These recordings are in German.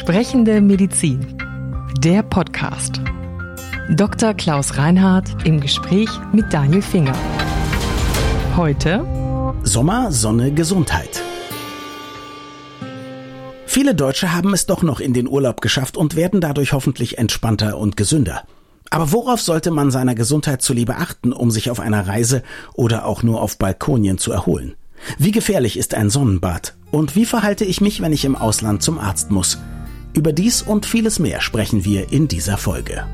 Sprechende Medizin. Der Podcast. Dr. Klaus Reinhardt im Gespräch mit Daniel Finger. Heute Sommer, Sonne, Gesundheit. Viele Deutsche haben es doch noch in den Urlaub geschafft und werden dadurch hoffentlich entspannter und gesünder. Aber worauf sollte man seiner Gesundheit zuliebe achten, um sich auf einer Reise oder auch nur auf Balkonien zu erholen? Wie gefährlich ist ein Sonnenbad? Und wie verhalte ich mich, wenn ich im Ausland zum Arzt muss? Über dies und vieles mehr sprechen wir in dieser Folge.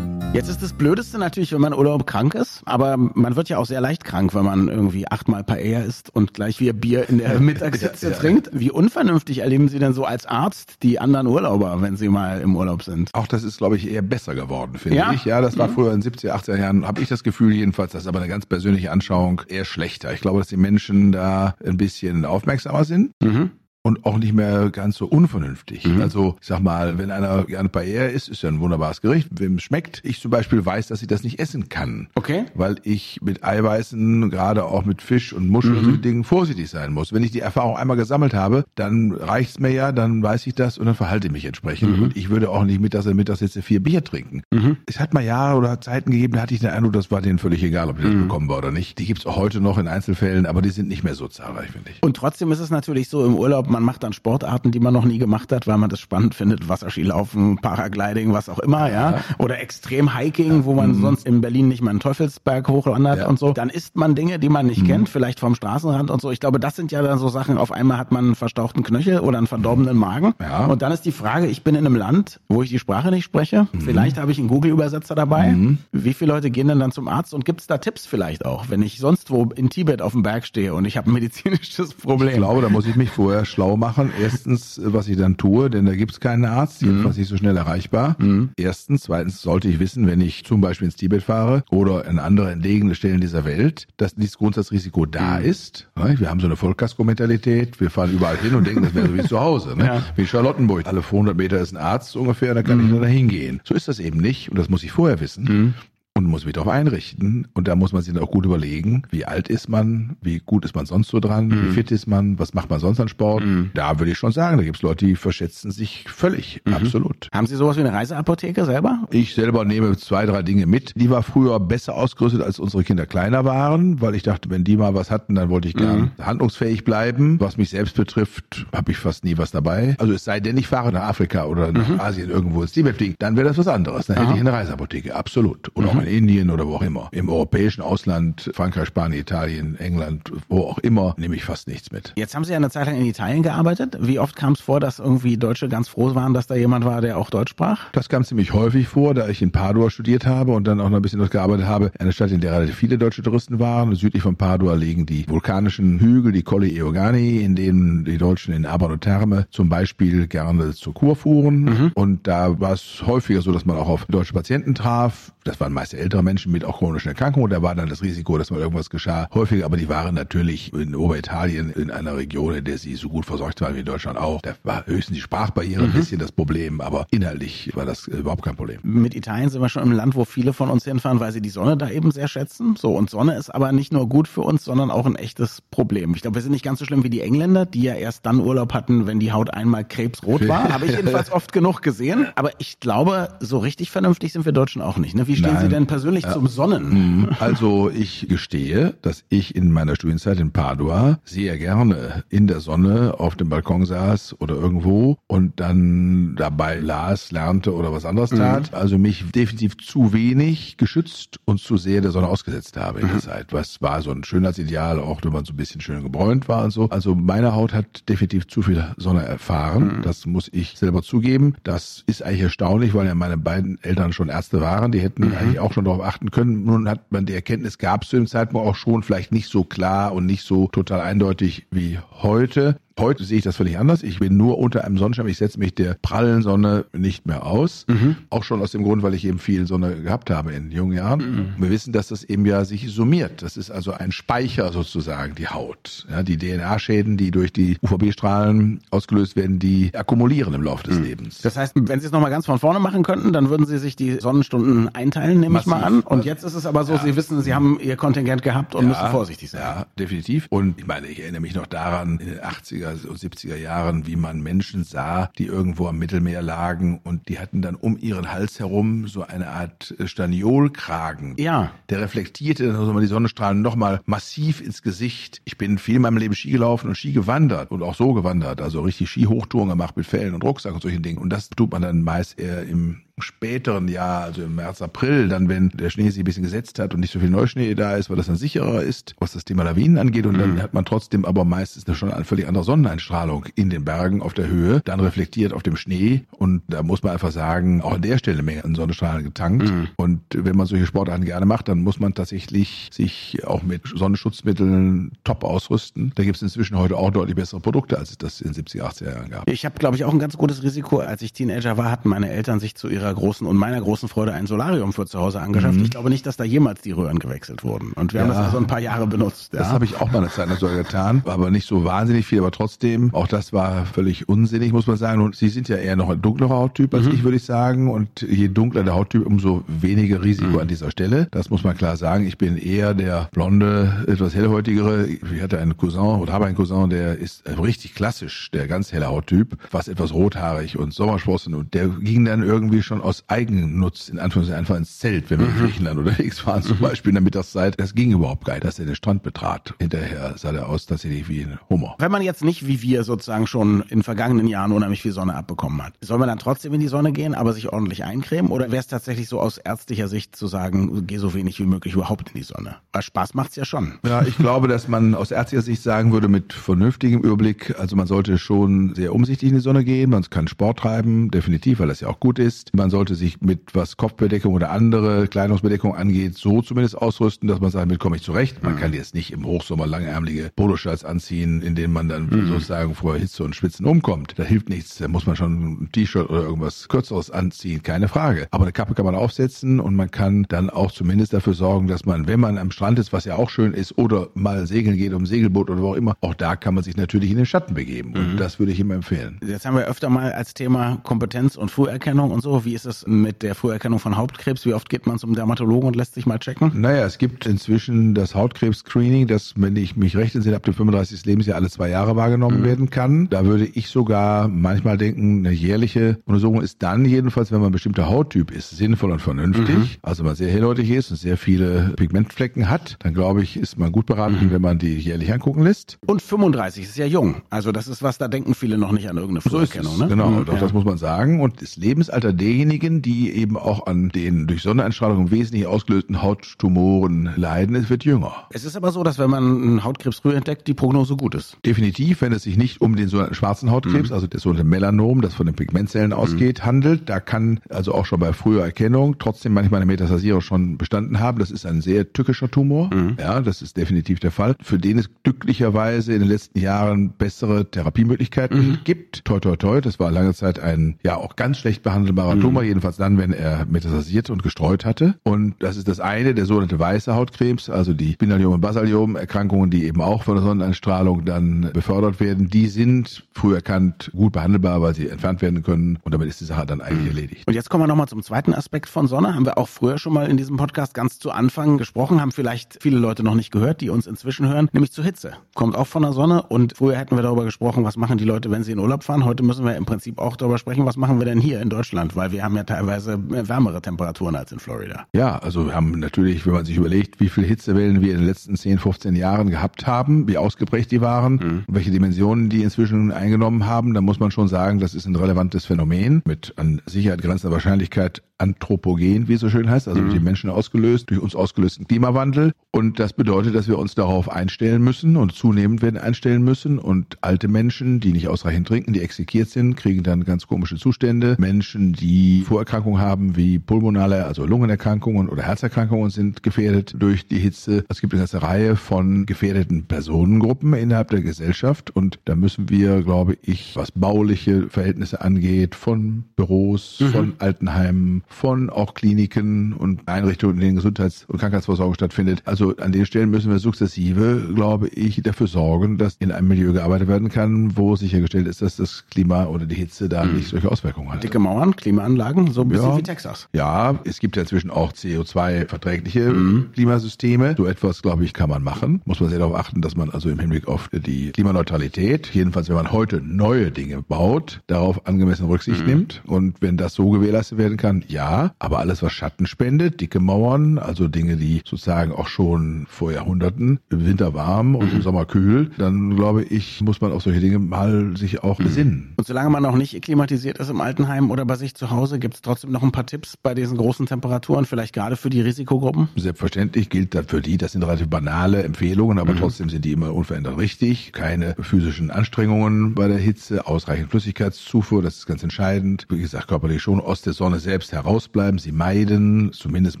Jetzt ist das Blödeste natürlich, wenn man Urlaub krank ist, aber man wird ja auch sehr leicht krank, wenn man irgendwie achtmal Paella isst und gleich wieder Bier in der Mittagssitze ja, ja. trinkt. Wie unvernünftig erleben Sie denn so als Arzt die anderen Urlauber, wenn Sie mal im Urlaub sind? Auch das ist, glaube ich, eher besser geworden, finde ja? ich. Ja, das war mhm. früher in 70er, 80er Jahren, habe ich das Gefühl jedenfalls, das ist aber eine ganz persönliche Anschauung, eher schlechter. Ich glaube, dass die Menschen da ein bisschen aufmerksamer sind. Mhm und auch nicht mehr ganz so unvernünftig. Mhm. Also ich sag mal, wenn einer gerne Paella isst, ist ja ein wunderbares Gericht, wem es schmeckt. Ich zum Beispiel weiß, dass ich das nicht essen kann. Okay. Weil ich mit Eiweißen, gerade auch mit Fisch und Muscheln mhm. und Dingen vorsichtig sein muss. Wenn ich die Erfahrung einmal gesammelt habe, dann reicht's mir ja, dann weiß ich das und dann verhalte ich mich entsprechend. Mhm. Und ich würde auch nicht mittags, mittags jetzt vier Bier trinken. Mhm. Es hat mal Jahre oder Zeiten gegeben, da hatte ich den Eindruck, das war denen völlig egal, ob ich das mhm. bekommen war oder nicht. Die gibt's auch heute noch in Einzelfällen, aber die sind nicht mehr so zahlreich, finde ich. Und trotzdem ist es natürlich so im Urlaub, man macht dann Sportarten die man noch nie gemacht hat, weil man das spannend findet, Wasserskilaufen, Paragliding, was auch immer, ja, ja. oder Extrem-Hiking, wo man mhm. sonst in Berlin nicht mal einen Teufelsberg hochwandert ja. und so, dann isst man Dinge, die man nicht mhm. kennt, vielleicht vom Straßenrand und so. Ich glaube, das sind ja dann so Sachen, auf einmal hat man einen verstauchten Knöchel oder einen verdorbenen Magen. Ja. Und dann ist die Frage, ich bin in einem Land, wo ich die Sprache nicht spreche, mhm. vielleicht habe ich einen Google-Übersetzer dabei. Mhm. Wie viele Leute gehen denn dann zum Arzt und gibt es da Tipps vielleicht auch, wenn ich sonst wo in Tibet auf dem Berg stehe und ich habe ein medizinisches Problem? Ich glaube, da muss ich mich vorher schlau machen. Erstens was ich dann tue, denn da gibt es keinen Arzt, mhm. jedenfalls nicht so schnell erreichbar. Mhm. Erstens. Zweitens sollte ich wissen, wenn ich zum Beispiel ins Tibet fahre oder in andere entlegene Stellen dieser Welt, dass dieses Grundsatzrisiko da mhm. ist. Wir haben so eine Vollkasko-Mentalität. Wir fahren überall hin und denken, das wäre so wie zu Hause. Ne? Ja. Wie Charlottenburg. Alle 400 Meter ist ein Arzt ungefähr, da kann ich mhm. nur da hingehen. So ist das eben nicht und das muss ich vorher wissen. Mhm und muss mich darauf einrichten. Und da muss man sich dann auch gut überlegen, wie alt ist man, wie gut ist man sonst so dran, mhm. wie fit ist man, was macht man sonst an Sport. Mhm. Da würde ich schon sagen, da gibt es Leute, die verschätzen sich völlig, mhm. absolut. Haben Sie sowas wie eine Reiseapotheke selber? Ich selber nehme zwei, drei Dinge mit. Die war früher besser ausgerüstet, als unsere Kinder kleiner waren, weil ich dachte, wenn die mal was hatten, dann wollte ich gern mhm. handlungsfähig bleiben. Was mich selbst betrifft, habe ich fast nie was dabei. Also es sei denn, ich fahre nach Afrika oder nach mhm. Asien irgendwo ins Tibet fliegen, dann wäre das was anderes. Dann hätte ich eine Reiseapotheke, absolut. Oder auch eine Indien oder wo auch immer. Im europäischen Ausland, Frankreich, Spanien, Italien, England, wo auch immer, nehme ich fast nichts mit. Jetzt haben Sie ja eine Zeit lang in Italien gearbeitet. Wie oft kam es vor, dass irgendwie Deutsche ganz froh waren, dass da jemand war, der auch Deutsch sprach? Das kam ziemlich häufig vor, da ich in Padua studiert habe und dann auch noch ein bisschen dort gearbeitet habe. Eine Stadt, in der relativ viele deutsche Touristen waren. Südlich von Padua liegen die vulkanischen Hügel, die Colli Eogani, in denen die Deutschen in Abano Terme zum Beispiel gerne zur Kur fuhren. Mhm. Und da war es häufiger so, dass man auch auf deutsche Patienten traf. Das waren meist ältere Menschen mit auch chronischen Erkrankungen. Da war dann das Risiko, dass mal irgendwas geschah, häufiger. Aber die waren natürlich in Oberitalien in einer Region, in der sie so gut versorgt waren wie in Deutschland auch. Da war höchstens die Sprachbarriere mhm. ein bisschen das Problem, aber inhaltlich war das überhaupt kein Problem. Mit Italien sind wir schon im Land, wo viele von uns hinfahren, weil sie die Sonne da eben sehr schätzen. So und Sonne ist aber nicht nur gut für uns, sondern auch ein echtes Problem. Ich glaube, wir sind nicht ganz so schlimm wie die Engländer, die ja erst dann Urlaub hatten, wenn die Haut einmal krebsrot war. Habe ich jedenfalls oft genug gesehen. Aber ich glaube, so richtig vernünftig sind wir Deutschen auch nicht. Ne? Wie stehen Nein. Sie denn persönlich zum Sonnen? Mhm. Also ich gestehe, dass ich in meiner Studienzeit in Padua sehr gerne in der Sonne auf dem Balkon saß oder irgendwo und dann dabei las, lernte oder was anderes tat. Mhm. Also mich definitiv zu wenig geschützt und zu sehr der Sonne ausgesetzt habe in der mhm. Zeit. Was war so ein Schönheitsideal, auch wenn man so ein bisschen schön gebräunt war und so. Also meine Haut hat definitiv zu viel Sonne erfahren. Mhm. Das muss ich selber zugeben. Das ist eigentlich erstaunlich, weil ja meine beiden Eltern schon Ärzte waren. Die hätten mhm. eigentlich auch schon darauf achten können, nun hat man die Erkenntnis gab es zu dem Zeitpunkt auch schon, vielleicht nicht so klar und nicht so total eindeutig wie heute. Heute sehe ich das völlig anders. Ich bin nur unter einem Sonnenschirm. Ich setze mich der prallen Sonne nicht mehr aus. Mhm. Auch schon aus dem Grund, weil ich eben viel Sonne gehabt habe in jungen Jahren. Mhm. Wir wissen, dass das eben ja sich summiert. Das ist also ein Speicher sozusagen, die Haut. Ja, die DNA-Schäden, die durch die UVB-Strahlen ausgelöst werden, die akkumulieren im Laufe des mhm. Lebens. Das heißt, wenn Sie es nochmal ganz von vorne machen könnten, dann würden Sie sich die Sonnenstunden einteilen, nehme Massiv. ich mal an. Und jetzt ist es aber so, ja. Sie wissen, Sie haben Ihr Kontingent gehabt und ja, müssen vorsichtig sein. Ja, definitiv. Und ich meine, ich erinnere mich noch daran, in den 80er 60er und 70er Jahren, wie man Menschen sah, die irgendwo am Mittelmeer lagen und die hatten dann um ihren Hals herum so eine Art Staniolkragen. Ja. Der reflektierte dann also die Sonnenstrahlen nochmal massiv ins Gesicht. Ich bin viel in meinem Leben Ski gelaufen und Ski gewandert und auch so gewandert, also richtig Skihochtouren gemacht mit Fällen und Rucksack und solchen Dingen. Und das tut man dann meist eher im späteren Jahr, also im März, April, dann wenn der Schnee sich ein bisschen gesetzt hat und nicht so viel Neuschnee da ist, weil das dann sicherer ist, was das Thema Lawinen angeht. Und dann mhm. hat man trotzdem aber meistens eine schon eine völlig andere Sonneneinstrahlung in den Bergen auf der Höhe, dann reflektiert auf dem Schnee. Und da muss man einfach sagen, auch an der Stelle eine Menge an Sonnenstrahlen getankt. Mhm. Und wenn man solche Sportarten gerne macht, dann muss man tatsächlich sich auch mit Sonnenschutzmitteln top ausrüsten. Da gibt es inzwischen heute auch deutlich bessere Produkte, als es das in 70er, 80er Jahren gab. Ich habe, glaube ich, auch ein ganz gutes Risiko. Als ich Teenager war, hatten meine Eltern sich zu ihrer ihrer großen und meiner großen Freude ein Solarium für zu Hause angeschafft. Mhm. Ich glaube nicht, dass da jemals die Röhren gewechselt wurden. Und wir ja, haben das also ein paar Jahre benutzt. Ja. Das habe ich auch mal eine Zeit lang so getan, aber nicht so wahnsinnig viel, aber trotzdem, auch das war völlig unsinnig, muss man sagen. Und Sie sind ja eher noch ein dunklerer Hauttyp als mhm. ich, würde ich sagen. Und je dunkler der Hauttyp, umso weniger Risiko mhm. an dieser Stelle. Das muss man klar sagen. Ich bin eher der blonde, etwas hellhäutigere. Ich hatte einen Cousin oder habe einen Cousin, der ist richtig klassisch, der ganz helle Hauttyp, fast etwas rothaarig und Sommersprossen. Und der ging dann irgendwie schon schon aus Eigennutz, in Anführungszeichen, einfach ins Zelt, wenn wir mhm. in Griechenland unterwegs waren, zum mhm. Beispiel in der Mittagszeit. Das ging überhaupt gar nicht, dass er den Strand betrat. Hinterher sah er aus tatsächlich wie ein Hummer. Wenn man jetzt nicht wie wir sozusagen schon in vergangenen Jahren unheimlich viel Sonne abbekommen hat, soll man dann trotzdem in die Sonne gehen, aber sich ordentlich eincremen? Oder wäre es tatsächlich so aus ärztlicher Sicht zu sagen, geh so wenig wie möglich überhaupt in die Sonne? Weil Spaß macht's ja schon. Ja, ich glaube, dass man aus ärztlicher Sicht sagen würde, mit vernünftigem Überblick, also man sollte schon sehr umsichtig in die Sonne gehen, man kann Sport treiben, definitiv, weil das ja auch gut ist. Man sollte sich mit was Kopfbedeckung oder andere Kleidungsbedeckung angeht, so zumindest ausrüsten, dass man sagt, damit komme ich zurecht. Man mhm. kann jetzt nicht im Hochsommer langärmelige Poloshirts anziehen, in denen man dann mhm. sozusagen vor Hitze und Schwitzen umkommt. Da hilft nichts. Da muss man schon ein T-Shirt oder irgendwas Kürzeres anziehen, keine Frage. Aber eine Kappe kann man aufsetzen und man kann dann auch zumindest dafür sorgen, dass man, wenn man am Strand ist, was ja auch schön ist, oder mal segeln geht, um Segelboot oder wo auch immer, auch da kann man sich natürlich in den Schatten begeben. Und mhm. das würde ich immer empfehlen. Jetzt haben wir öfter mal als Thema Kompetenz und Früherkennung und so. Wie ist es mit der Früherkennung von Hauptkrebs? Wie oft geht man zum Dermatologen und lässt sich mal checken? Naja, es gibt inzwischen das Hautkrebs-Screening, das, wenn ich mich recht entsinne, ab dem 35. Lebensjahr alle zwei Jahre wahrgenommen mhm. werden kann. Da würde ich sogar manchmal denken, eine jährliche Untersuchung ist dann jedenfalls, wenn man ein bestimmter Hauttyp ist, sinnvoll und vernünftig. Mhm. Also man sehr hellhäutig ist und sehr viele Pigmentflecken hat, dann glaube ich, ist man gut beraten, mhm. wenn man die jährlich angucken lässt. Und 35 ist ja jung. Also das ist was, da denken viele noch nicht an irgendeine Früherkennung. So ne? Genau, mhm, doch, ja. das muss man sagen. Und das Lebensalter derjenigen, die eben auch an den durch Sonneneinstrahlung wesentlich ausgelösten Hauttumoren leiden, es wird jünger. Es ist aber so, dass wenn man einen Hautkrebs früh entdeckt, die Prognose gut ist. Definitiv, wenn es sich nicht um den sogenannten schwarzen Hautkrebs, mhm. also das sogenannte Melanom, das von den Pigmentzellen ausgeht, mhm. handelt. Da kann also auch schon bei früher Erkennung trotzdem manchmal eine Metastasierung schon bestanden haben. Das ist ein sehr tückischer Tumor. Mhm. Ja, das ist definitiv der Fall. Für den es glücklicherweise in den letzten Jahren bessere Therapiemöglichkeiten mhm. gibt. Toi, toi, toi. Das war lange Zeit ein ja auch ganz schlecht behandelbarer mhm. Tumor, jedenfalls dann, wenn er metastasiert und gestreut hatte. Und das ist das eine, der sogenannte weiße Hautkrebs, also die Spinalium- und Basaliom-Erkrankungen, die eben auch von der Sonneneinstrahlung dann befördert werden, die sind früh erkannt gut behandelbar, weil sie entfernt werden können und damit ist die Sache dann eigentlich erledigt. Und jetzt kommen wir nochmal zum zweiten Aspekt von Sonne. Haben wir auch früher schon mal in diesem Podcast ganz zu Anfang gesprochen, haben vielleicht viele Leute noch nicht gehört, die uns inzwischen hören, nämlich zur Hitze. Kommt auch von der Sonne und früher hätten wir darüber gesprochen, was machen die Leute, wenn sie in Urlaub fahren. Heute müssen wir im Prinzip auch darüber sprechen, was machen wir denn hier in Deutschland, weil wir haben ja teilweise wärmere Temperaturen als in Florida. Ja, also wir haben natürlich, wenn man sich überlegt, wie viele Hitzewellen wir in den letzten 10, 15 Jahren gehabt haben, wie ausgeprägt die waren, mhm. welche Dimensionen die inzwischen eingenommen haben, dann muss man schon sagen, das ist ein relevantes Phänomen mit an Sicherheit grenzender Wahrscheinlichkeit anthropogen, wie es so schön heißt, also mhm. durch die Menschen ausgelöst, durch uns ausgelösten Klimawandel. Und das bedeutet, dass wir uns darauf einstellen müssen und zunehmend werden einstellen müssen. Und alte Menschen, die nicht ausreichend trinken, die exekiert sind, kriegen dann ganz komische Zustände. Menschen, die Vorerkrankungen haben, wie pulmonale, also Lungenerkrankungen oder Herzerkrankungen sind gefährdet durch die Hitze. Es gibt eine ganze Reihe von gefährdeten Personengruppen innerhalb der Gesellschaft. Und da müssen wir, glaube ich, was bauliche Verhältnisse angeht, von Büros, mhm. von Altenheimen, von auch Kliniken und Einrichtungen, in denen Gesundheits- und Krankheitsversorgung stattfindet. Also an den Stellen müssen wir sukzessive, glaube ich, dafür sorgen, dass in einem Milieu gearbeitet werden kann, wo sichergestellt ist, dass das Klima oder die Hitze da mhm. nicht solche Auswirkungen hat. Dicke Mauern, Klimaanlagen, so ein bisschen ja. wie Texas. Ja, es gibt ja inzwischen auch CO2-verträgliche mhm. Klimasysteme. So etwas, glaube ich, kann man machen. Muss man sehr darauf achten, dass man also im Hinblick auf die Klimaneutralität, jedenfalls wenn man heute neue Dinge baut, darauf angemessen Rücksicht mhm. nimmt. Und wenn das so gewährleistet werden kann, ja. Aber alles, was Schatten spendet, dicke Mauern, also Dinge, die sozusagen auch schon vor Jahrhunderten im Winter warm und im mhm. Sommer kühl, dann glaube ich, muss man auf solche Dinge mal sich auch mhm. besinnen. Und solange man noch nicht klimatisiert ist im Altenheim oder bei sich zu Hause, gibt es trotzdem noch ein paar Tipps bei diesen großen Temperaturen, vielleicht gerade für die Risikogruppen? Selbstverständlich gilt das für die. Das sind relativ banale Empfehlungen, aber mhm. trotzdem sind die immer unverändert richtig. Keine physischen Anstrengungen bei der Hitze, ausreichend Flüssigkeitszufuhr, das ist ganz entscheidend. Wie gesagt, körperlich schon aus der Sonne selbst herausbleiben, sie meiden, zumindest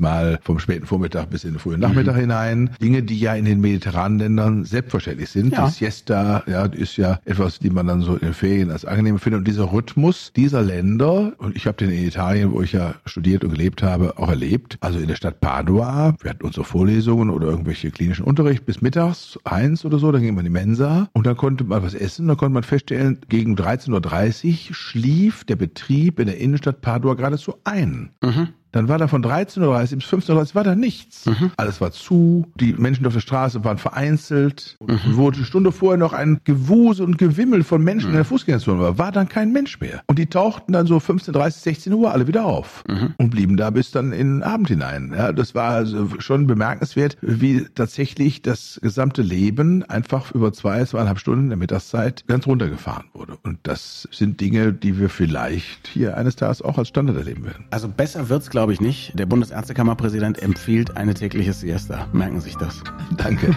mal vom späten Vormittag bis in den frühen Nachmittag mhm. hinein. Dinge, die ja in den mediterranen Ländern selbstverständlich sind. Ja. Die Siesta, ja, ist ja etwas, die man dann so in den Ferien als angenehm findet. Und dieser Rhythmus dieser Länder, und ich habe den in Italien, wo ich ja studiert und gelebt habe, auch erlebt. Also in der Stadt Padua, wir hatten unsere Vorlesungen oder irgendwelche klinischen Unterricht bis mittags, eins oder so, dann ging man in die Mensa und dann konnte man was essen. Dann konnte man feststellen, gegen 13.30 Uhr schlief der Betrieb in der Innenstadt Padua geradezu ein. Mhm. Dann war da von 13.30 Uhr bis 15.30 Uhr war da nichts. Mhm. Alles war zu, die Menschen auf der Straße waren vereinzelt. Mhm. Wurde eine Stunde vorher noch ein Gewuse und Gewimmel von Menschen mhm. in der Fußgängerzone war, war dann kein Mensch mehr. Und die tauchten dann so 15.30, 16 Uhr alle wieder auf mhm. und blieben da bis dann in den Abend hinein. Ja, das war also schon bemerkenswert, wie tatsächlich das gesamte Leben einfach über zwei, zweieinhalb Stunden der Mittagszeit ganz runtergefahren wurde. Und das sind Dinge, die wir vielleicht hier eines Tages auch als Standard erleben werden. Also besser wird's, glaube ich, nicht. Der Bundesärztekammerpräsident empfiehlt eine tägliche Siesta. Merken Sie sich das. Danke.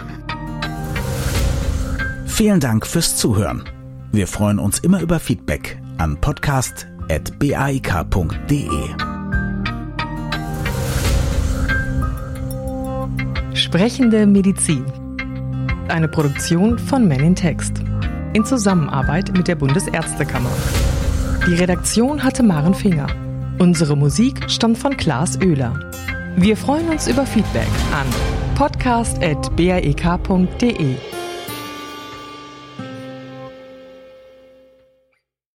Vielen Dank fürs Zuhören. Wir freuen uns immer über Feedback an podcast.baik.de. Sprechende Medizin. Eine Produktion von Men in Text. In Zusammenarbeit mit der Bundesärztekammer. Die Redaktion hatte Maren Finger. Unsere Musik stammt von Klaas Oehler. Wir freuen uns über Feedback an podcast.baek.de.